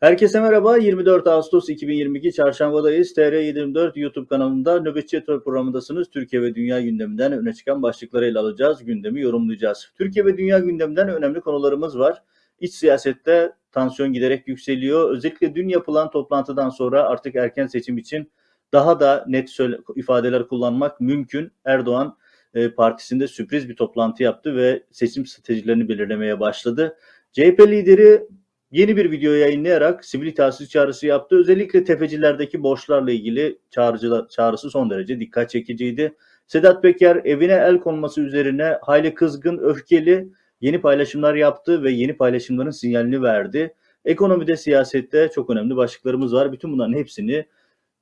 Herkese merhaba. 24 Ağustos 2022 Çarşamba'dayız. TR724 YouTube kanalında Nöbetçi Yatırım programındasınız. Türkiye ve dünya gündeminden öne çıkan başlıkları ele alacağız. Gündemi yorumlayacağız. Türkiye ve dünya gündeminden önemli konularımız var. İç siyasette tansiyon giderek yükseliyor. Özellikle dün yapılan toplantıdan sonra artık erken seçim için daha da net ifadeler kullanmak mümkün. Erdoğan e, partisinde sürpriz bir toplantı yaptı ve seçim stratejilerini belirlemeye başladı. CHP lideri yeni bir video yayınlayarak sivil itaatsizlik çağrısı yaptı. Özellikle tefecilerdeki borçlarla ilgili çağrıcı, çağrısı son derece dikkat çekiciydi. Sedat Peker evine el konması üzerine hayli kızgın, öfkeli yeni paylaşımlar yaptı ve yeni paylaşımların sinyalini verdi. Ekonomide, siyasette çok önemli başlıklarımız var. Bütün bunların hepsini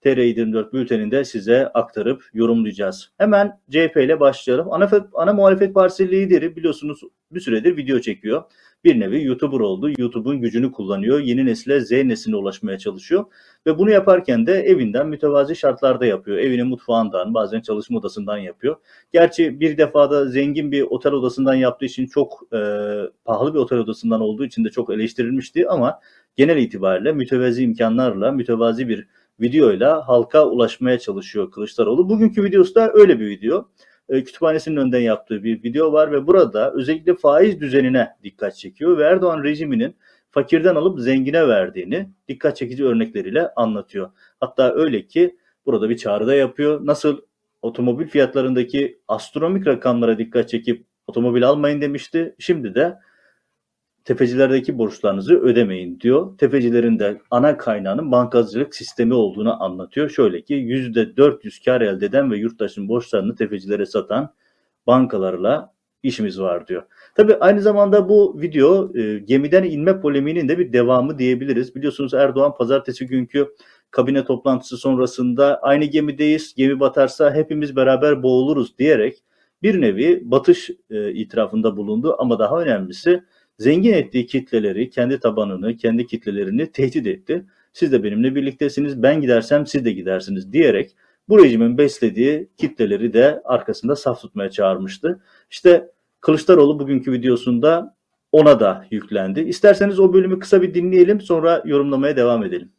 TR24 bülteninde size aktarıp yorumlayacağız. Hemen CHP ile başlayalım. Ana, ana muhalefet partisi lideri biliyorsunuz bir süredir video çekiyor bir nevi YouTuber oldu. YouTube'un gücünü kullanıyor. Yeni nesile Z nesline ulaşmaya çalışıyor. Ve bunu yaparken de evinden mütevazi şartlarda yapıyor. Evinin mutfağından bazen çalışma odasından yapıyor. Gerçi bir defada zengin bir otel odasından yaptığı için çok e, pahalı bir otel odasından olduğu için de çok eleştirilmişti ama genel itibariyle mütevazi imkanlarla mütevazi bir videoyla halka ulaşmaya çalışıyor Kılıçdaroğlu. Bugünkü videosu da öyle bir video. E, kütüphanesinin önden yaptığı bir video var ve burada özellikle faiz düzenine dikkat çekiyor ve Erdoğan rejiminin fakirden alıp zengine verdiğini dikkat çekici örnekleriyle anlatıyor. Hatta öyle ki burada bir çağrıda yapıyor. Nasıl otomobil fiyatlarındaki astronomik rakamlara dikkat çekip otomobil almayın demişti. Şimdi de tefecilerdeki borçlarınızı ödemeyin diyor. Tefecilerin de ana kaynağının bankacılık sistemi olduğunu anlatıyor. Şöyle ki %400 kar elde eden ve yurttaşın borçlarını tefecilere satan bankalarla işimiz var diyor. Tabi aynı zamanda bu video e, gemiden inme polemiğinin de bir devamı diyebiliriz. Biliyorsunuz Erdoğan pazartesi günkü kabine toplantısı sonrasında aynı gemideyiz, gemi batarsa hepimiz beraber boğuluruz diyerek bir nevi batış e, itirafında bulundu ama daha önemlisi zengin ettiği kitleleri, kendi tabanını, kendi kitlelerini tehdit etti. Siz de benimle birliktesiniz, ben gidersem siz de gidersiniz diyerek bu rejimin beslediği kitleleri de arkasında saf tutmaya çağırmıştı. İşte Kılıçdaroğlu bugünkü videosunda ona da yüklendi. İsterseniz o bölümü kısa bir dinleyelim sonra yorumlamaya devam edelim.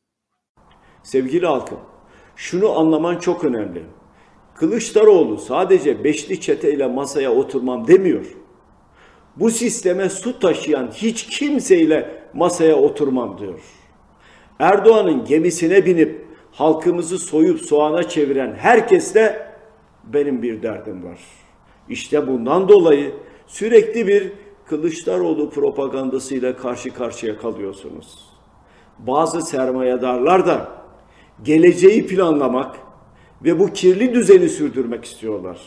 Sevgili halkım, şunu anlaman çok önemli. Kılıçdaroğlu sadece beşli çeteyle masaya oturmam demiyor bu sisteme su taşıyan hiç kimseyle masaya oturmam diyor. Erdoğan'ın gemisine binip halkımızı soyup soğana çeviren herkesle benim bir derdim var. İşte bundan dolayı sürekli bir Kılıçdaroğlu propagandasıyla karşı karşıya kalıyorsunuz. Bazı sermayedarlar da geleceği planlamak ve bu kirli düzeni sürdürmek istiyorlar.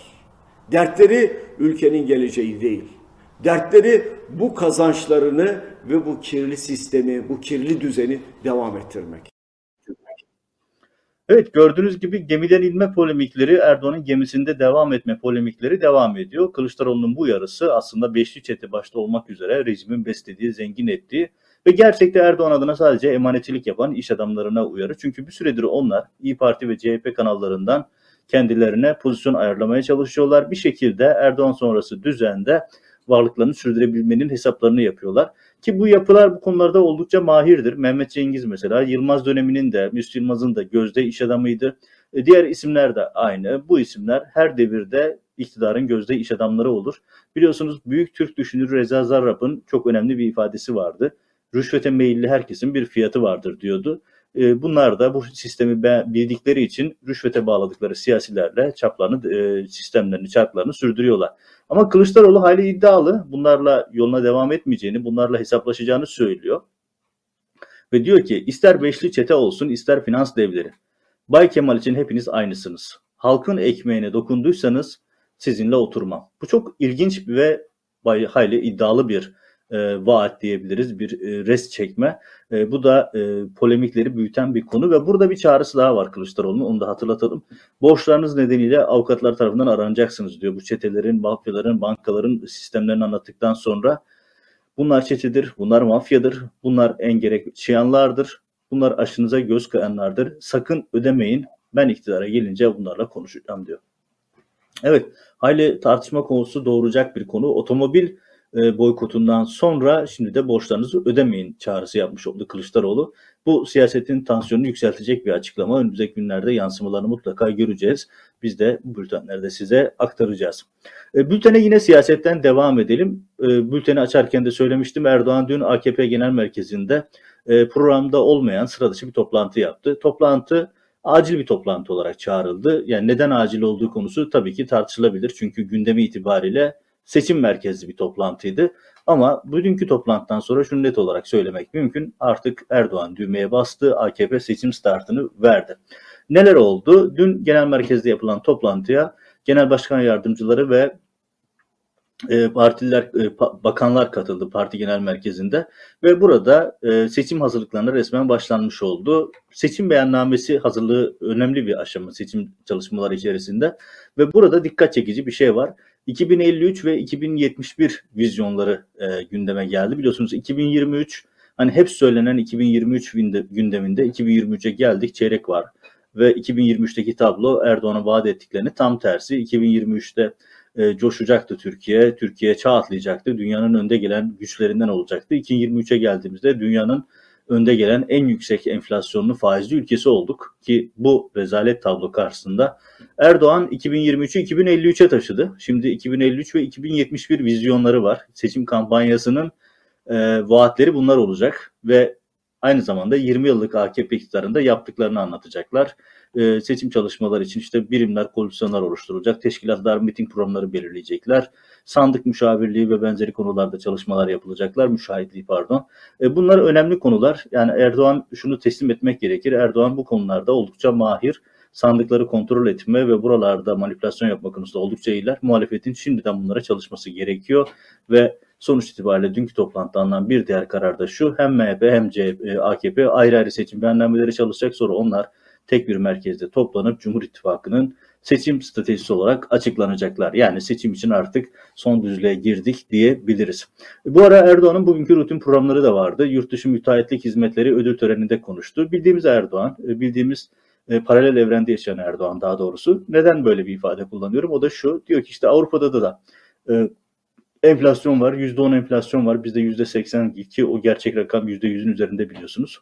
Dertleri ülkenin geleceği değil Dertleri bu kazançlarını ve bu kirli sistemi, bu kirli düzeni devam ettirmek. Evet gördüğünüz gibi gemiden inme polemikleri Erdoğan'ın gemisinde devam etme polemikleri devam ediyor. Kılıçdaroğlu'nun bu yarısı aslında beşli çete başta olmak üzere rejimin beslediği, zengin ettiği ve gerçekte Erdoğan adına sadece emanetçilik yapan iş adamlarına uyarı. Çünkü bir süredir onlar İyi Parti ve CHP kanallarından kendilerine pozisyon ayarlamaya çalışıyorlar. Bir şekilde Erdoğan sonrası düzende varlıklarını sürdürebilmenin hesaplarını yapıyorlar. Ki bu yapılar bu konularda oldukça mahirdir. Mehmet Cengiz mesela Yılmaz döneminin de Müslüm Yılmaz'ın da gözde iş adamıydı. E, diğer isimler de aynı. Bu isimler her devirde iktidarın gözde iş adamları olur. Biliyorsunuz büyük Türk düşünürü Reza Zarrab'ın çok önemli bir ifadesi vardı. Rüşvete meyilli herkesin bir fiyatı vardır diyordu. E, bunlar da bu sistemi bildikleri için rüşvete bağladıkları siyasilerle çaplarını, e, sistemlerini, çarklarını sürdürüyorlar. Ama Kılıçdaroğlu hayli iddialı. Bunlarla yoluna devam etmeyeceğini, bunlarla hesaplaşacağını söylüyor. Ve diyor ki ister beşli çete olsun ister finans devleri. Bay Kemal için hepiniz aynısınız. Halkın ekmeğine dokunduysanız sizinle oturmam. Bu çok ilginç ve hayli iddialı bir e, vaat diyebiliriz, bir e, rest çekme. E, bu da e, polemikleri büyüten bir konu ve burada bir çağrısı daha var Kılıçdaroğlu'nun, onu da hatırlatalım. Borçlarınız nedeniyle avukatlar tarafından aranacaksınız diyor. Bu çetelerin, mafyaların, bankaların sistemlerini anlattıktan sonra bunlar çetedir, bunlar mafyadır, bunlar en gerek çıyanlardır, bunlar aşınıza göz kayanlardır. Sakın ödemeyin, ben iktidara gelince bunlarla konuşacağım diyor. Evet, hayli tartışma konusu doğuracak bir konu. Otomobil e, boykotundan sonra şimdi de borçlarınızı ödemeyin çağrısı yapmış oldu Kılıçdaroğlu. Bu siyasetin tansiyonunu yükseltecek bir açıklama. Önümüzdeki günlerde yansımalarını mutlaka göreceğiz. Biz de bu bültenlerde size aktaracağız. E, bültene yine siyasetten devam edelim. E, bülteni açarken de söylemiştim. Erdoğan dün AKP Genel Merkezi'nde e, programda olmayan sıra dışı bir toplantı yaptı. Toplantı acil bir toplantı olarak çağrıldı. Yani neden acil olduğu konusu tabii ki tartışılabilir. Çünkü gündemi itibariyle seçim merkezli bir toplantıydı. Ama bugünkü toplantıdan sonra şunu net olarak söylemek mümkün. Artık Erdoğan düğmeye bastı, AKP seçim startını verdi. Neler oldu? Dün genel merkezde yapılan toplantıya genel başkan yardımcıları ve e, partiler, e, bakanlar katıldı parti genel merkezinde ve burada e, seçim hazırlıklarına resmen başlanmış oldu. Seçim beyannamesi hazırlığı önemli bir aşama seçim çalışmaları içerisinde ve burada dikkat çekici bir şey var. 2053 ve 2071 vizyonları e, gündeme geldi. Biliyorsunuz 2023 hani hep söylenen 2023 gündeminde 2023'e geldik çeyrek var ve 2023'teki tablo Erdoğan'a vaat ettiklerini tam tersi 2023'te e, coşacaktı Türkiye. Türkiye çağ atlayacaktı. Dünyanın önde gelen güçlerinden olacaktı. 2023'e geldiğimizde dünyanın önde gelen en yüksek enflasyonlu faizli ülkesi olduk ki bu rezalet tablo karşısında Erdoğan 2023'ü 2053'e taşıdı. Şimdi 2053 ve 2071 vizyonları var. Seçim kampanyasının e, vaatleri bunlar olacak ve aynı zamanda 20 yıllık AKP iktidarında yaptıklarını anlatacaklar e, seçim çalışmaları için işte birimler, komisyonlar oluşturulacak, teşkilatlar miting programları belirleyecekler, sandık müşavirliği ve benzeri konularda çalışmalar yapılacaklar, müşahitliği pardon. E, bunlar önemli konular. Yani Erdoğan şunu teslim etmek gerekir. Erdoğan bu konularda oldukça mahir sandıkları kontrol etme ve buralarda manipülasyon yapma konusunda oldukça iyiler. Muhalefetin şimdiden bunlara çalışması gerekiyor ve sonuç itibariyle dünkü toplantıda alınan bir diğer karar da şu. Hem MHP hem CHP, AKP ayrı ayrı seçim beyannameleri çalışacak. Sonra onlar tek bir merkezde toplanıp Cumhur İttifakı'nın seçim stratejisi olarak açıklanacaklar. Yani seçim için artık son düzlüğe girdik diyebiliriz. Bu ara Erdoğan'ın bugünkü rutin programları da vardı. Yurt dışı müteahhitlik hizmetleri ödül töreninde konuştu. Bildiğimiz Erdoğan, e, bildiğimiz e, paralel evrende yaşayan Erdoğan daha doğrusu. Neden böyle bir ifade kullanıyorum? O da şu, diyor ki işte Avrupa'da da, da e, enflasyon var, %10 enflasyon var. Bizde %82 o gerçek rakam %100'ün üzerinde biliyorsunuz.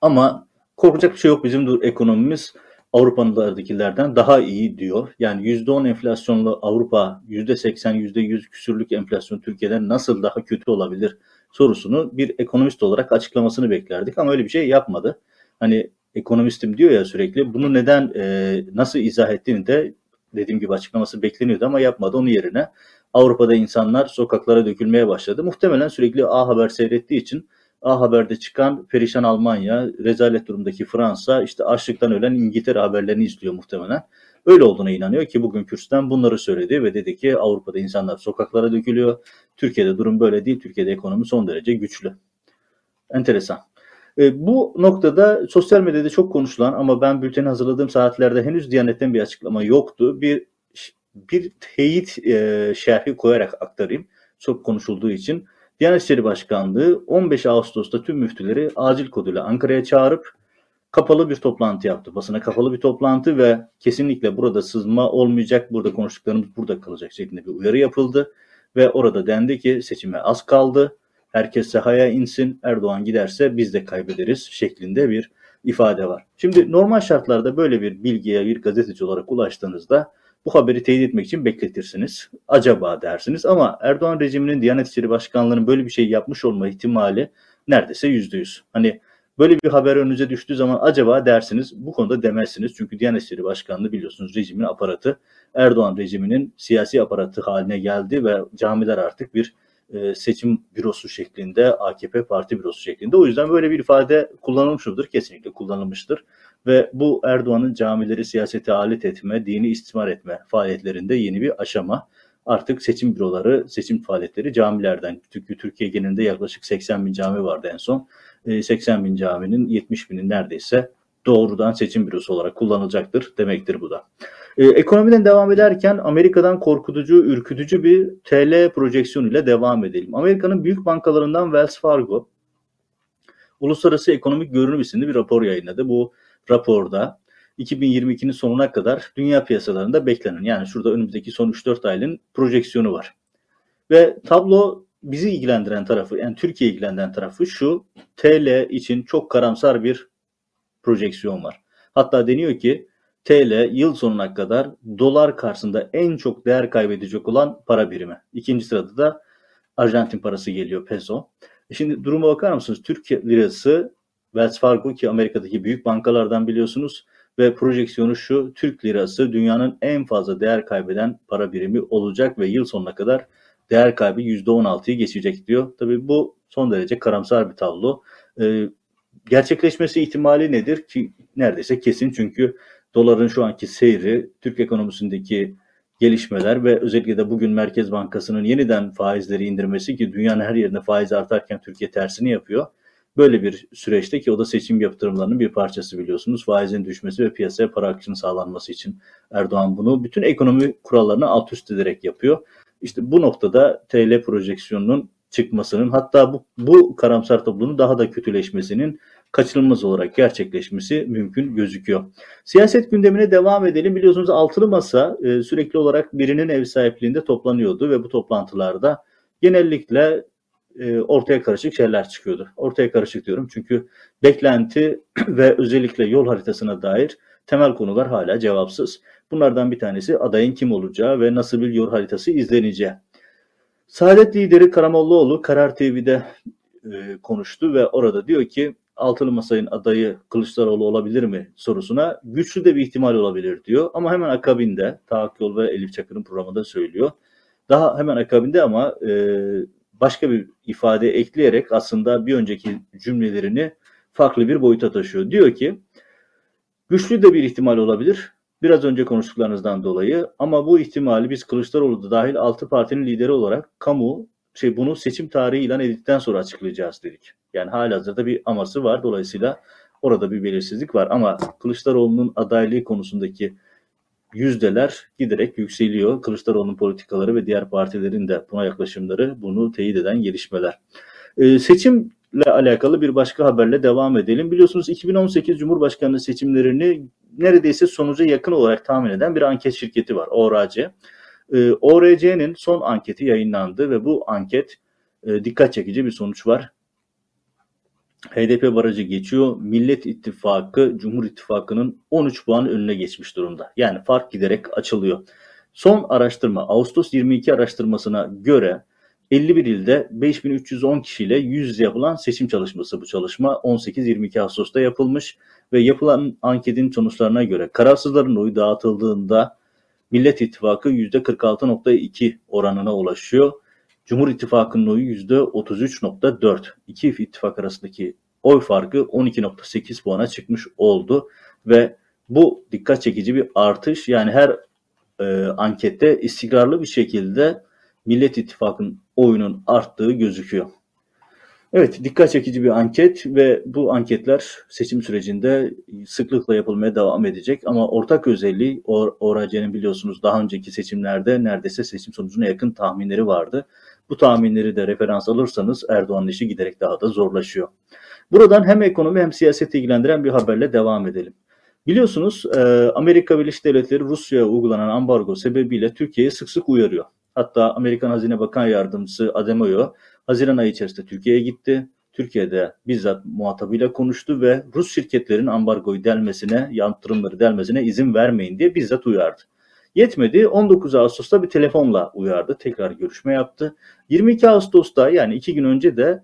Ama korkacak bir şey yok bizim ekonomimiz Avrupalılardakilerden daha iyi diyor. Yani %10 enflasyonlu Avrupa %80 %100 küsürlük enflasyon Türkiye'den nasıl daha kötü olabilir sorusunu bir ekonomist olarak açıklamasını beklerdik ama öyle bir şey yapmadı. Hani ekonomistim diyor ya sürekli bunu neden e, nasıl izah ettiğini de dediğim gibi açıklaması bekleniyordu ama yapmadı. Onun yerine Avrupa'da insanlar sokaklara dökülmeye başladı. Muhtemelen sürekli A Haber seyrettiği için A Haber'de çıkan perişan Almanya, rezalet durumdaki Fransa, işte açlıktan ölen İngiltere haberlerini izliyor muhtemelen. Öyle olduğuna inanıyor ki bugün Kürsü'den bunları söyledi ve dedi ki Avrupa'da insanlar sokaklara dökülüyor. Türkiye'de durum böyle değil. Türkiye'de ekonomi son derece güçlü. Enteresan. E, bu noktada sosyal medyada çok konuşulan ama ben bülteni hazırladığım saatlerde henüz Diyanet'ten bir açıklama yoktu. Bir bir teyit e, şerhi koyarak aktarayım. Çok konuşulduğu için. Diyanet İşleri Başkanlığı 15 Ağustos'ta tüm müftüleri acil koduyla Ankara'ya çağırıp kapalı bir toplantı yaptı. Basına kapalı bir toplantı ve kesinlikle burada sızma olmayacak, burada konuştuklarımız burada kalacak şeklinde bir uyarı yapıldı. Ve orada dendi ki seçime az kaldı, herkes sahaya insin, Erdoğan giderse biz de kaybederiz şeklinde bir ifade var. Şimdi normal şartlarda böyle bir bilgiye bir gazeteci olarak ulaştığınızda bu haberi teyit etmek için bekletirsiniz. Acaba dersiniz ama Erdoğan rejiminin Diyanet İşleri Başkanlığı'nın böyle bir şey yapmış olma ihtimali neredeyse yüzde yüz. Hani böyle bir haber önünüze düştüğü zaman acaba dersiniz bu konuda demezsiniz. Çünkü Diyanet İşleri Başkanlığı biliyorsunuz rejimin aparatı Erdoğan rejiminin siyasi aparatı haline geldi ve camiler artık bir e, seçim bürosu şeklinde, AKP parti bürosu şeklinde. O yüzden böyle bir ifade kullanılmış mıdır? Kesinlikle kullanılmıştır. Ve bu Erdoğan'ın camileri siyasete alet etme, dini istismar etme faaliyetlerinde yeni bir aşama. Artık seçim büroları, seçim faaliyetleri camilerden. Çünkü Türkiye genelinde yaklaşık 80 bin cami vardı en son. 80 e, bin caminin 70 binin neredeyse doğrudan seçim bürosu olarak kullanılacaktır demektir bu da. Ee, ekonomiden devam ederken Amerika'dan korkutucu, ürkütücü bir TL projeksiyonu ile devam edelim. Amerika'nın büyük bankalarından Wells Fargo Uluslararası Ekonomik Görünüm isimli bir rapor yayınladı. Bu raporda 2022'nin sonuna kadar dünya piyasalarında beklenen yani şurada önümüzdeki son 3-4 ayın projeksiyonu var. Ve tablo bizi ilgilendiren tarafı yani Türkiye ilgilendiren tarafı şu TL için çok karamsar bir projeksiyon var. Hatta deniyor ki TL yıl sonuna kadar dolar karşısında en çok değer kaybedecek olan para birimi. İkinci sırada da Arjantin parası geliyor peso. E şimdi duruma bakar mısınız? Türkiye lirası Wells Fargo ki Amerika'daki büyük bankalardan biliyorsunuz ve projeksiyonu şu Türk lirası dünyanın en fazla değer kaybeden para birimi olacak ve yıl sonuna kadar değer kaybı %16'yı geçecek diyor. Tabii bu son derece karamsar bir tablo. Ee, gerçekleşmesi ihtimali nedir ki neredeyse kesin çünkü doların şu anki seyri Türk ekonomisindeki gelişmeler ve özellikle de bugün Merkez Bankası'nın yeniden faizleri indirmesi ki dünyanın her yerinde faiz artarken Türkiye tersini yapıyor. Böyle bir süreçte ki o da seçim yaptırımlarının bir parçası biliyorsunuz. Faizin düşmesi ve piyasaya para akışının sağlanması için Erdoğan bunu bütün ekonomi kurallarını alt üst ederek yapıyor. İşte bu noktada TL projeksiyonunun çıkmasının hatta bu, bu karamsar tablonun daha da kötüleşmesinin kaçınılmaz olarak gerçekleşmesi mümkün gözüküyor. Siyaset gündemine devam edelim. Biliyorsunuz altılı masa e, sürekli olarak birinin ev sahipliğinde toplanıyordu ve bu toplantılarda genellikle e, ortaya karışık şeyler çıkıyordu. Ortaya karışık diyorum çünkü beklenti ve özellikle yol haritasına dair temel konular hala cevapsız. Bunlardan bir tanesi adayın kim olacağı ve nasıl bir yol haritası izleneceği. Saadet lideri Karamollaoğlu Karar TV'de e, konuştu ve orada diyor ki Altılı Masa'nın adayı Kılıçdaroğlu olabilir mi sorusuna güçlü de bir ihtimal olabilir diyor. Ama hemen akabinde Taha Yol ve Elif Çakır'ın programında söylüyor. Daha hemen akabinde ama e, başka bir ifade ekleyerek aslında bir önceki cümlelerini farklı bir boyuta taşıyor. Diyor ki güçlü de bir ihtimal olabilir biraz önce konuştuklarınızdan dolayı ama bu ihtimali biz Kılıçdaroğlu da dahil 6 partinin lideri olarak kamu şey bunu seçim tarihi ilan edildikten sonra açıklayacağız dedik. Yani halihazırda bir aması var. Dolayısıyla orada bir belirsizlik var ama Kılıçdaroğlu'nun adaylığı konusundaki yüzdeler giderek yükseliyor. Kılıçdaroğlu'nun politikaları ve diğer partilerin de buna yaklaşımları bunu teyit eden gelişmeler. Ee, seçimle alakalı bir başka haberle devam edelim. Biliyorsunuz 2018 Cumhurbaşkanlığı seçimlerini neredeyse sonuca yakın olarak tahmin eden bir anket şirketi var ORC. Ee, ORC'nin son anketi yayınlandı ve bu anket e, dikkat çekici bir sonuç var. HDP barajı geçiyor. Millet İttifakı Cumhur İttifakı'nın 13 puan önüne geçmiş durumda. Yani fark giderek açılıyor. Son araştırma Ağustos 22 araştırmasına göre 51 ilde 5310 kişiyle yüz yapılan seçim çalışması bu çalışma 18-22 Ağustos'ta yapılmış ve yapılan anketin sonuçlarına göre kararsızların oyu dağıtıldığında Millet İttifakı %46.2 oranına ulaşıyor. Cumhur İttifakı'nın oyu %33.4. İki ittifak arasındaki oy farkı 12.8 puana çıkmış oldu ve bu dikkat çekici bir artış. Yani her e, ankette istikrarlı bir şekilde Millet İttifakı'nın oyunun arttığı gözüküyor. Evet, dikkat çekici bir anket ve bu anketler seçim sürecinde sıklıkla yapılmaya devam edecek. Ama ortak özelliği ORC'nin biliyorsunuz daha önceki seçimlerde neredeyse seçim sonucuna yakın tahminleri vardı. Bu tahminleri de referans alırsanız Erdoğan'ın işi giderek daha da zorlaşıyor. Buradan hem ekonomi hem siyaseti ilgilendiren bir haberle devam edelim. Biliyorsunuz Amerika Birleşik Devletleri Rusya'ya uygulanan ambargo sebebiyle Türkiye'yi sık sık uyarıyor. Hatta Amerikan Hazine Bakan Yardımcısı Ademoyo Haziran ayı içerisinde Türkiye'ye gitti. Türkiye'de bizzat muhatabıyla konuştu ve Rus şirketlerin ambargoyu delmesine, yaptırımları delmesine izin vermeyin diye bizzat uyardı. Yetmedi 19 Ağustos'ta bir telefonla uyardı. Tekrar görüşme yaptı. 22 Ağustos'ta yani iki gün önce de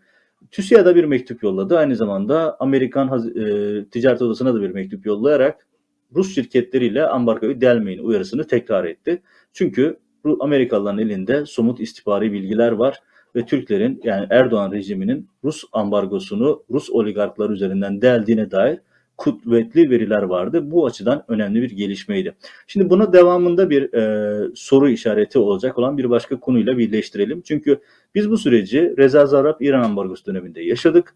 TÜSİAD'a bir mektup yolladı. Aynı zamanda Amerikan e, Ticaret Odası'na da bir mektup yollayarak Rus şirketleriyle ambargoyu delmeyin uyarısını tekrar etti. Çünkü Amerikalıların elinde somut istihbari bilgiler var ve Türklerin yani Erdoğan rejiminin Rus ambargosunu Rus oligarklar üzerinden deldiğine dair kuvvetli veriler vardı. Bu açıdan önemli bir gelişmeydi. Şimdi buna devamında bir e, soru işareti olacak olan bir başka konuyla birleştirelim. Çünkü biz bu süreci Reza Zarrab İran ambargosu döneminde yaşadık.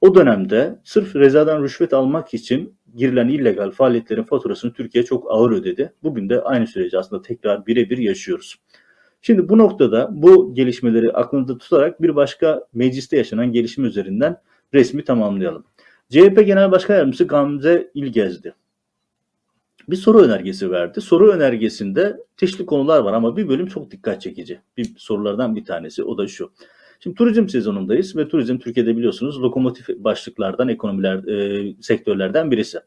O dönemde sırf Reza'dan rüşvet almak için girilen illegal faaliyetlerin faturasını Türkiye çok ağır ödedi. Bugün de aynı süreci aslında tekrar birebir yaşıyoruz. Şimdi bu noktada bu gelişmeleri aklınızda tutarak bir başka mecliste yaşanan gelişme üzerinden resmi tamamlayalım. CHP Genel Başkan Yardımcısı Gamze İlgezdi. bir soru önergesi verdi. Soru önergesinde çeşitli konular var ama bir bölüm çok dikkat çekici. Bir sorulardan bir tanesi o da şu. Şimdi turizm sezonundayız ve turizm Türkiye'de biliyorsunuz lokomotif başlıklardan, ekonomiler, e, sektörlerden birisi.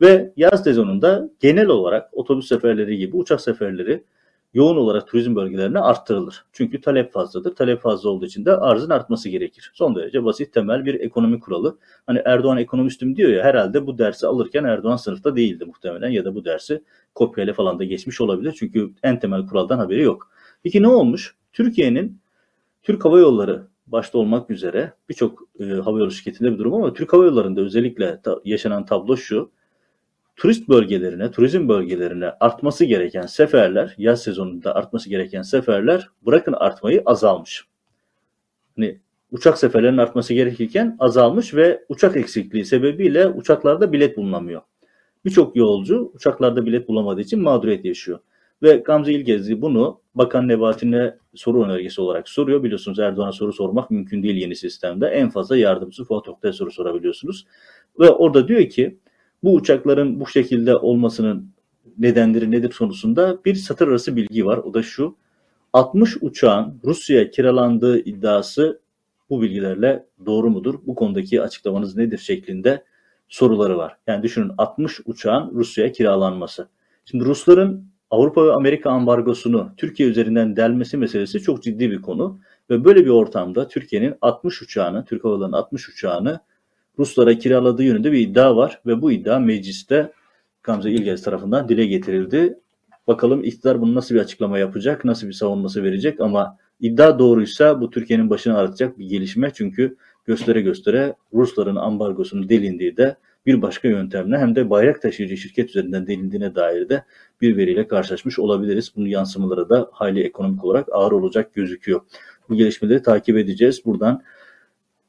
Ve yaz sezonunda genel olarak otobüs seferleri gibi uçak seferleri yoğun olarak turizm bölgelerine arttırılır. Çünkü talep fazladır. Talep fazla olduğu için de arzın artması gerekir. Son derece basit temel bir ekonomi kuralı. Hani Erdoğan ekonomistim diyor ya herhalde bu dersi alırken Erdoğan sınıfta değildi muhtemelen ya da bu dersi kopyayla falan da geçmiş olabilir. Çünkü en temel kuraldan haberi yok. Peki ne olmuş? Türkiye'nin Türk Hava Yolları başta olmak üzere birçok e, havayolu şirketinde bir durum ama Türk Hava Yolları'nda özellikle ta, yaşanan tablo şu turist bölgelerine, turizm bölgelerine artması gereken seferler, yaz sezonunda artması gereken seferler bırakın artmayı azalmış. Hani uçak seferlerinin artması gerekirken azalmış ve uçak eksikliği sebebiyle uçaklarda bilet bulunamıyor. Birçok yolcu uçaklarda bilet bulamadığı için mağduriyet yaşıyor. Ve Gamze İlgezli bunu Bakan Nebati'ne soru önergesi olarak soruyor. Biliyorsunuz Erdoğan'a soru sormak mümkün değil yeni sistemde. En fazla yardımcısı Fuat Oktay'a soru sorabiliyorsunuz. Ve orada diyor ki bu uçakların bu şekilde olmasının nedenleri nedir konusunda bir satır arası bilgi var. O da şu. 60 uçağın Rusya'ya kiralandığı iddiası bu bilgilerle doğru mudur? Bu konudaki açıklamanız nedir şeklinde soruları var. Yani düşünün 60 uçağın Rusya'ya kiralanması. Şimdi Rusların Avrupa ve Amerika ambargosunu Türkiye üzerinden delmesi meselesi çok ciddi bir konu. Ve böyle bir ortamda Türkiye'nin 60 uçağını, Türk Hava 60 uçağını Ruslara kiraladığı yönünde bir iddia var ve bu iddia mecliste Gamze İlgez tarafından dile getirildi. Bakalım iktidar bunu nasıl bir açıklama yapacak, nasıl bir savunması verecek ama iddia doğruysa bu Türkiye'nin başını ağrıtacak bir gelişme. Çünkü göstere göstere Rusların ambargosunun delindiği de bir başka yöntemle hem de bayrak taşıyıcı şirket üzerinden delindiğine dair de bir veriyle karşılaşmış olabiliriz. Bunun yansımaları da hayli ekonomik olarak ağır olacak gözüküyor. Bu gelişmeleri takip edeceğiz. Buradan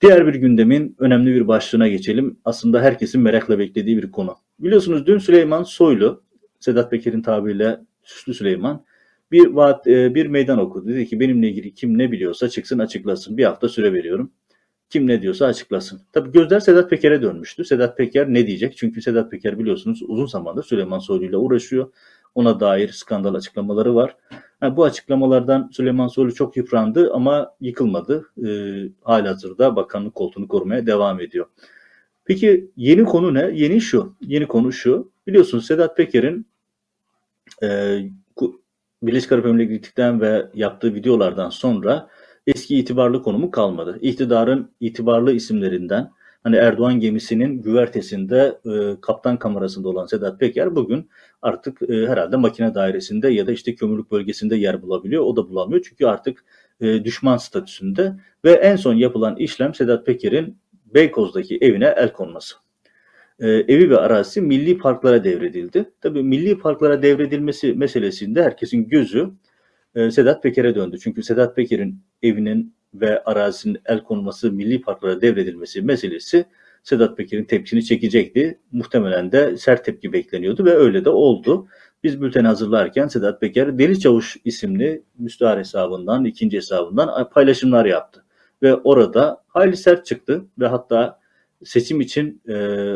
Diğer bir gündemin önemli bir başlığına geçelim. Aslında herkesin merakla beklediği bir konu. Biliyorsunuz dün Süleyman Soylu, Sedat Peker'in tabiriyle Süslü Süleyman bir vaat, e, bir meydan okudu. Dedi ki benimle ilgili kim ne biliyorsa çıksın açıklasın. Bir hafta süre veriyorum. Kim ne diyorsa açıklasın. Tabi gözler Sedat Peker'e dönmüştü. Sedat Peker ne diyecek? Çünkü Sedat Peker biliyorsunuz uzun zamandır Süleyman Soylu ile uğraşıyor. Ona dair skandal açıklamaları var. Yani bu açıklamalardan Süleyman Soylu çok yıprandı ama yıkılmadı. E, halihazırda bakanlık koltuğunu korumaya devam ediyor. Peki yeni konu ne? Yeni şu. Yeni konu şu. Biliyorsunuz Sedat Peker'in e, Birleşik Arap Emirlikleri'nden ve yaptığı videolardan sonra eski itibarlı konumu kalmadı. İktidarın itibarlı isimlerinden Hani Erdoğan gemisinin güvertesinde e, kaptan kamerasında olan Sedat Peker bugün artık e, herhalde makine dairesinde ya da işte kömürlük bölgesinde yer bulabiliyor. O da bulamıyor çünkü artık e, düşman statüsünde ve en son yapılan işlem Sedat Peker'in Beykoz'daki evine el konması. E, evi ve arazisi milli parklara devredildi. Tabii milli parklara devredilmesi meselesinde herkesin gözü e, Sedat Peker'e döndü. Çünkü Sedat Peker'in evinin ve arazinin el konulması, milli parklara devredilmesi meselesi Sedat Peker'in tepkisini çekecekti. Muhtemelen de sert tepki bekleniyordu ve öyle de oldu. Biz bülteni hazırlarken Sedat Peker Deli Çavuş isimli müstahar hesabından, ikinci hesabından paylaşımlar yaptı. Ve orada hayli sert çıktı ve hatta seçim için e,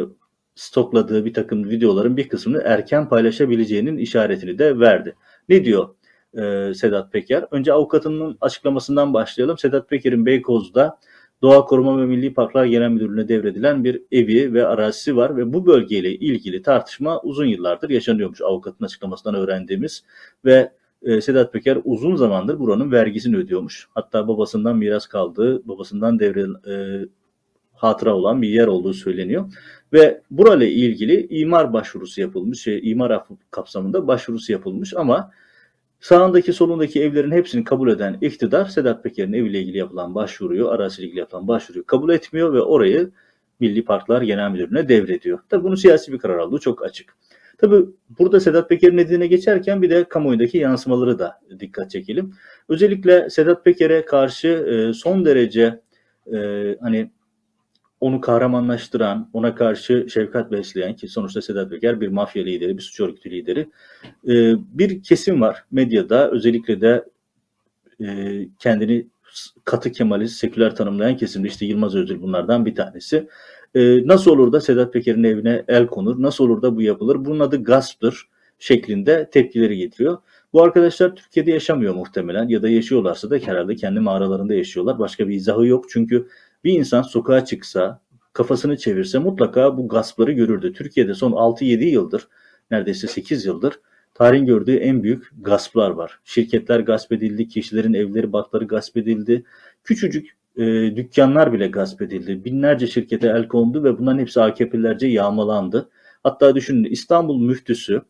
stokladığı bir takım videoların bir kısmını erken paylaşabileceğinin işaretini de verdi. Ne diyor e, Sedat Peker. Önce avukatının açıklamasından başlayalım. Sedat Peker'in Beykoz'da Doğa Koruma ve Milli Parklar Genel Müdürlüğü'ne devredilen bir evi ve arazisi var ve bu bölgeyle ilgili tartışma uzun yıllardır yaşanıyormuş avukatın açıklamasından öğrendiğimiz ve e, Sedat Peker uzun zamandır buranın vergisini ödüyormuş. Hatta babasından miras kaldığı, babasından devre e, hatıra olan bir yer olduğu söyleniyor. Ve burayla ilgili imar başvurusu yapılmış, şey, imar kapsamında başvurusu yapılmış ama Sağındaki solundaki evlerin hepsini kabul eden iktidar Sedat Peker'in eviyle ilgili yapılan başvuruyu, arasıyla ilgili yapılan başvuruyu kabul etmiyor ve orayı Milli Parklar Genel Müdürlüğü'ne devrediyor. Tabi bunu siyasi bir karar aldığı çok açık. Tabi burada Sedat Peker'in dediğine geçerken bir de kamuoyundaki yansımaları da dikkat çekelim. Özellikle Sedat Peker'e karşı e, son derece e, hani onu kahramanlaştıran, ona karşı şefkat besleyen ki sonuçta Sedat Peker bir mafya lideri, bir suç örgütü lideri. E, bir kesim var medyada özellikle de e, kendini katı Kemalist, seküler tanımlayan kesimde işte Yılmaz Özdil bunlardan bir tanesi. E, nasıl olur da Sedat Peker'in evine el konur? Nasıl olur da bu yapılır? Bunun adı gasptır. şeklinde tepkileri getiriyor. Bu arkadaşlar Türkiye'de yaşamıyor muhtemelen ya da yaşıyorlarsa da herhalde kendi mağaralarında yaşıyorlar. Başka bir izahı yok çünkü bir insan sokağa çıksa, kafasını çevirse mutlaka bu gaspları görürdü. Türkiye'de son 6-7 yıldır, neredeyse 8 yıldır tarihin gördüğü en büyük gasplar var. Şirketler gasp edildi, kişilerin evleri, bakları gasp edildi. Küçücük e, dükkanlar bile gasp edildi. Binlerce şirkete el kondu ve bunların hepsi AKP'lilerce yağmalandı. Hatta düşünün İstanbul müftüsü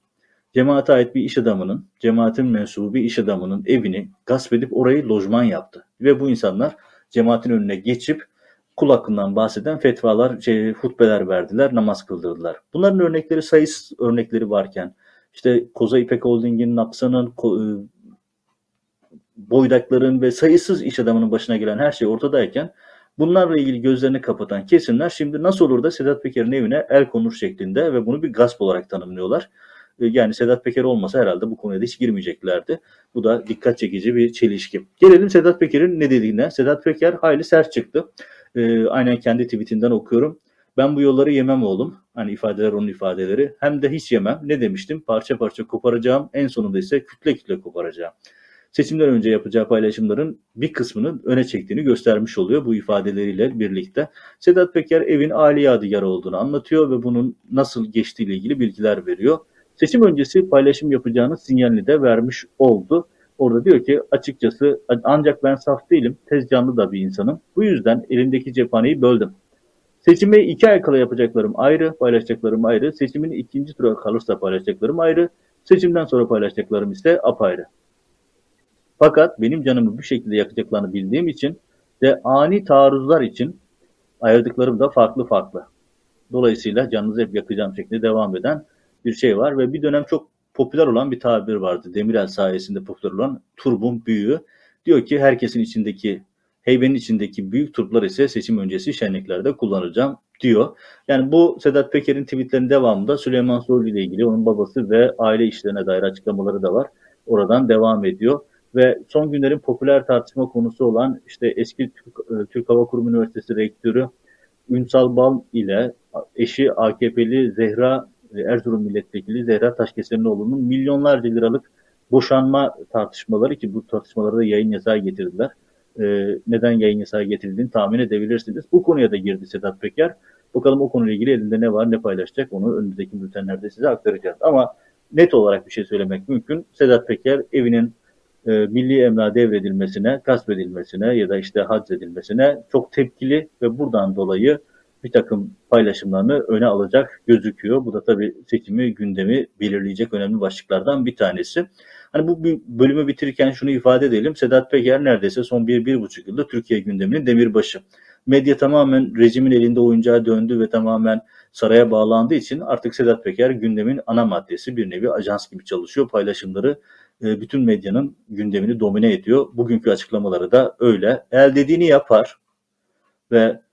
cemaate ait bir iş adamının, cemaatin mensubu bir iş adamının evini gasp edip orayı lojman yaptı. Ve bu insanlar cemaatin önüne geçip kul hakkından bahseden fetvalar, şey, hutbeler verdiler, namaz kıldırdılar. Bunların örnekleri sayısız örnekleri varken işte Koza İpek Holding'in, Napsa'nın, ıı, Boydakların ve sayısız iş adamının başına gelen her şey ortadayken bunlarla ilgili gözlerini kapatan kesimler şimdi nasıl olur da Sedat Peker'in evine el konur şeklinde ve bunu bir gasp olarak tanımlıyorlar. Ee, yani Sedat Peker olmasa herhalde bu konuya da hiç girmeyeceklerdi. Bu da dikkat çekici bir çelişki. Gelelim Sedat Peker'in ne dediğine. Sedat Peker hayli sert çıktı. Ee, aynen kendi tweetinden okuyorum. Ben bu yolları yemem oğlum. Hani ifadeler onun ifadeleri. Hem de hiç yemem. Ne demiştim? Parça parça koparacağım. En sonunda ise kütle kütle koparacağım seçimden önce yapacağı paylaşımların bir kısmını öne çektiğini göstermiş oluyor bu ifadeleriyle birlikte. Sedat Peker evin Ali yadigarı olduğunu anlatıyor ve bunun nasıl geçtiğiyle ilgili bilgiler veriyor. Seçim öncesi paylaşım yapacağını sinyalini de vermiş oldu. Orada diyor ki açıkçası ancak ben saf değilim, tez canlı da bir insanım. Bu yüzden elimdeki cephaneyi böldüm. Seçimi iki ay kala yapacaklarım ayrı, paylaşacaklarım ayrı. Seçimin ikinci tura kalırsa paylaşacaklarım ayrı. Seçimden sonra paylaşacaklarım ise apayrı. Fakat benim canımı bu şekilde yakacaklarını bildiğim için ve ani taarruzlar için ayırdıklarım da farklı farklı. Dolayısıyla canınızı hep yakacağım şeklinde devam eden bir şey var ve bir dönem çok popüler olan bir tabir vardı. Demirel sayesinde popüler olan turbun büyüğü. Diyor ki herkesin içindeki heybenin içindeki büyük turplar ise seçim öncesi şenliklerde kullanacağım diyor. Yani bu Sedat Peker'in tweetlerinin devamında Süleyman Soylu ile ilgili onun babası ve aile işlerine dair açıklamaları da var. Oradan devam ediyor ve son günlerin popüler tartışma konusu olan işte eski Türk, e, Türk Hava Kurumu Üniversitesi Rektörü Ünsal Bal ile eşi AKP'li Zehra Erzurum Milletvekili Zehra Taşkeserlioğlu'nun milyonlarca liralık boşanma tartışmaları ki bu tartışmaları da yayın yasağı getirdiler. Ee, neden yayın yasağı getirildiğini tahmin edebilirsiniz. Bu konuya da girdi Sedat Peker. Bakalım o konuyla ilgili elinde ne var ne paylaşacak onu önümüzdeki bültenlerde size aktaracağız. Ama net olarak bir şey söylemek mümkün. Sedat Peker evinin e, milli emlak devredilmesine, gasp edilmesine ya da işte hac edilmesine çok tepkili ve buradan dolayı bir takım paylaşımlarını öne alacak gözüküyor. Bu da tabii seçimi, gündemi belirleyecek önemli başlıklardan bir tanesi. Hani bu bölümü bitirirken şunu ifade edelim. Sedat Peker neredeyse son bir, bir buçuk yılda Türkiye gündeminin demirbaşı. Medya tamamen rejimin elinde oyuncağa döndü ve tamamen saraya bağlandığı için artık Sedat Peker gündemin ana maddesi bir nevi ajans gibi çalışıyor. Paylaşımları e, bütün medyanın gündemini domine ediyor. Bugünkü açıklamaları da öyle. El dediğini yapar ve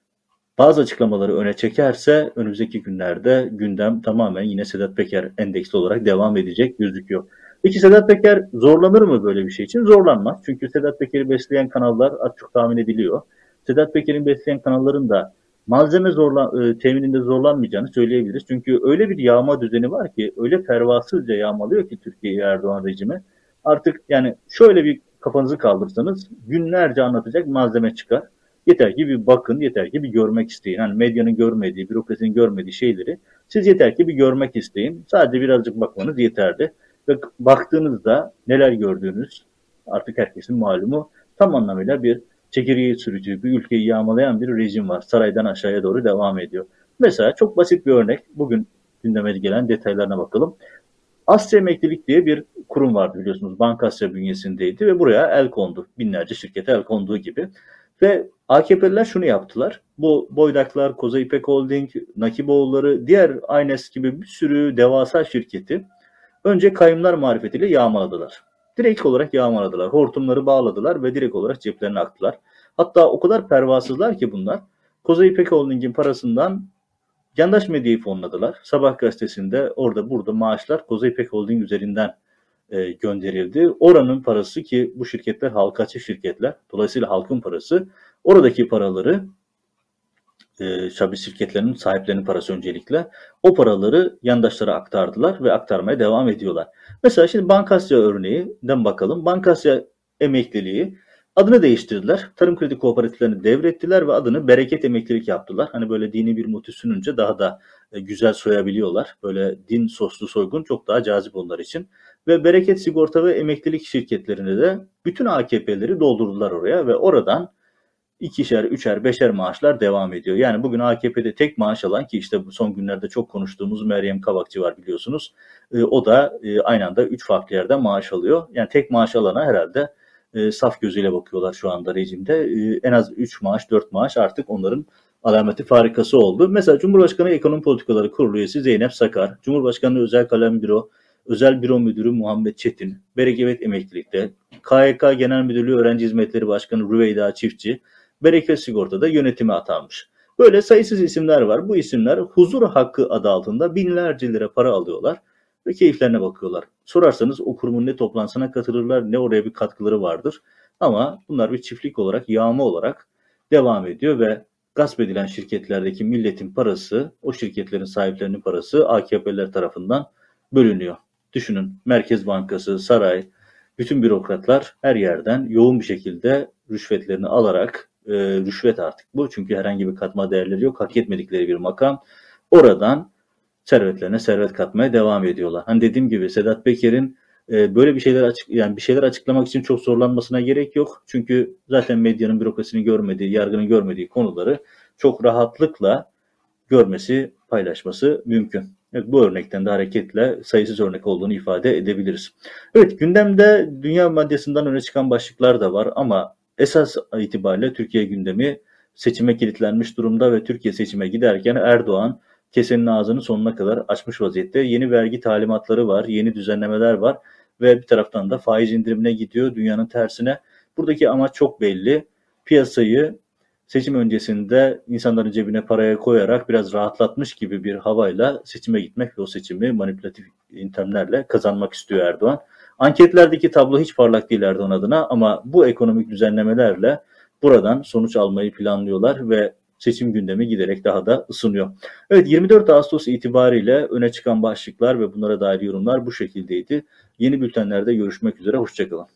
bazı açıklamaları öne çekerse önümüzdeki günlerde gündem tamamen yine Sedat Peker endeksli olarak devam edecek gözüküyor. Peki Sedat Peker zorlanır mı böyle bir şey için? Zorlanmaz. Çünkü Sedat Peker'i besleyen kanallar az çok tahmin ediliyor. Sedat Peker'in besleyen kanalların da malzeme zorla, e, temininde zorlanmayacağını söyleyebiliriz. Çünkü öyle bir yağma düzeni var ki, öyle pervasızca yağmalıyor ki Türkiye Erdoğan rejimi. Artık yani şöyle bir kafanızı kaldırsanız günlerce anlatacak malzeme çıkar. Yeter ki bir bakın, yeter ki bir görmek isteyin. Hani medyanın görmediği, bürokrasinin görmediği şeyleri siz yeter ki bir görmek isteyin. Sadece birazcık bakmanız yeterli. Ve baktığınızda neler gördüğünüz artık herkesin malumu tam anlamıyla bir çekirgeyi sürücü, bir ülkeyi yağmalayan bir rejim var. Saraydan aşağıya doğru devam ediyor. Mesela çok basit bir örnek. Bugün gündeme gelen detaylarına bakalım. Asya Emeklilik diye bir kurum vardı biliyorsunuz. Bankasya bünyesindeydi ve buraya el kondu. Binlerce şirkete el konduğu gibi. Ve AKP'liler şunu yaptılar. Bu Boydaklar, Koza İpek Holding, Nakiboğulları, diğer Aynes gibi bir sürü devasa şirketi önce kayımlar marifetiyle yağmaladılar. Direkt olarak yağmaladılar. Hortumları bağladılar ve direkt olarak ceplerine aktılar. Hatta o kadar pervasızlar ki bunlar. Koza İpek Holding'in parasından Candaş Medya'yı fonladılar. Sabah gazetesinde orada burada maaşlar Koza İpek Holding üzerinden e, gönderildi. Oranın parası ki bu şirketler halka açık şirketler. Dolayısıyla halkın parası. Oradaki paraları e, şabi şirketlerinin sahiplerinin parası öncelikle. O paraları yandaşlara aktardılar ve aktarmaya devam ediyorlar. Mesela şimdi Bankasya örneğinden bakalım. Bankasya emekliliği adını değiştirdiler. Tarım kredi kooperatiflerini devrettiler ve adını bereket emeklilik yaptılar. Hani böyle dini bir motif sununca daha da e, güzel soyabiliyorlar. Böyle din soslu soygun çok daha cazip onlar için. Ve bereket sigorta ve emeklilik şirketlerini de bütün AKP'leri doldurdular oraya ve oradan ikişer, üçer, beşer maaşlar devam ediyor. Yani bugün AKP'de tek maaş alan ki işte bu son günlerde çok konuştuğumuz Meryem Kavakçı var biliyorsunuz. E, o da e, aynı anda üç farklı yerden maaş alıyor. Yani tek maaş alana herhalde e, saf gözüyle bakıyorlar şu anda rejimde. E, en az 3 maaş, 4 maaş artık onların alameti farikası oldu. Mesela Cumhurbaşkanı Ekonomi Politikaları Kurulu üyesi Zeynep Sakar, Cumhurbaşkanı Özel Kalem Büro, Özel Büro Müdürü Muhammed Çetin, Bereket Emeklilikte, KYK Genel Müdürlüğü Öğrenci Hizmetleri Başkanı Rüveyda Çiftçi, Bereket Sigorta'da yönetime atanmış. Böyle sayısız isimler var. Bu isimler huzur hakkı adı altında binlerce lira para alıyorlar ve keyiflerine bakıyorlar. Sorarsanız o kurumun ne toplantısına katılırlar ne oraya bir katkıları vardır. Ama bunlar bir çiftlik olarak, yağma olarak devam ediyor ve gasp edilen şirketlerdeki milletin parası, o şirketlerin sahiplerinin parası AKP'ler tarafından bölünüyor. Düşünün Merkez Bankası, saray, bütün bürokratlar her yerden yoğun bir şekilde rüşvetlerini alarak, e, rüşvet artık bu çünkü herhangi bir katma değerleri yok, hak etmedikleri bir makam. Oradan servetlerine servet katmaya devam ediyorlar. Hani dediğim gibi Sedat Peker'in e, böyle bir şeyler açık yani bir şeyler açıklamak için çok zorlanmasına gerek yok. Çünkü zaten medyanın bürokrasinin görmediği, yargının görmediği konuları çok rahatlıkla görmesi, paylaşması mümkün. Evet, bu örnekten de hareketle sayısız örnek olduğunu ifade edebiliriz. Evet gündemde dünya maddesinden öne çıkan başlıklar da var ama esas itibariyle Türkiye gündemi seçime kilitlenmiş durumda ve Türkiye seçime giderken Erdoğan kesenin ağzını sonuna kadar açmış vaziyette. Yeni vergi talimatları var, yeni düzenlemeler var ve bir taraftan da faiz indirimine gidiyor dünyanın tersine. Buradaki amaç çok belli. Piyasayı seçim öncesinde insanların cebine paraya koyarak biraz rahatlatmış gibi bir havayla seçime gitmek ve o seçimi manipülatif intemlerle kazanmak istiyor Erdoğan. Anketlerdeki tablo hiç parlak değil Erdoğan adına ama bu ekonomik düzenlemelerle buradan sonuç almayı planlıyorlar ve seçim gündemi giderek daha da ısınıyor. Evet 24 Ağustos itibariyle öne çıkan başlıklar ve bunlara dair yorumlar bu şekildeydi. Yeni bültenlerde görüşmek üzere, hoşçakalın.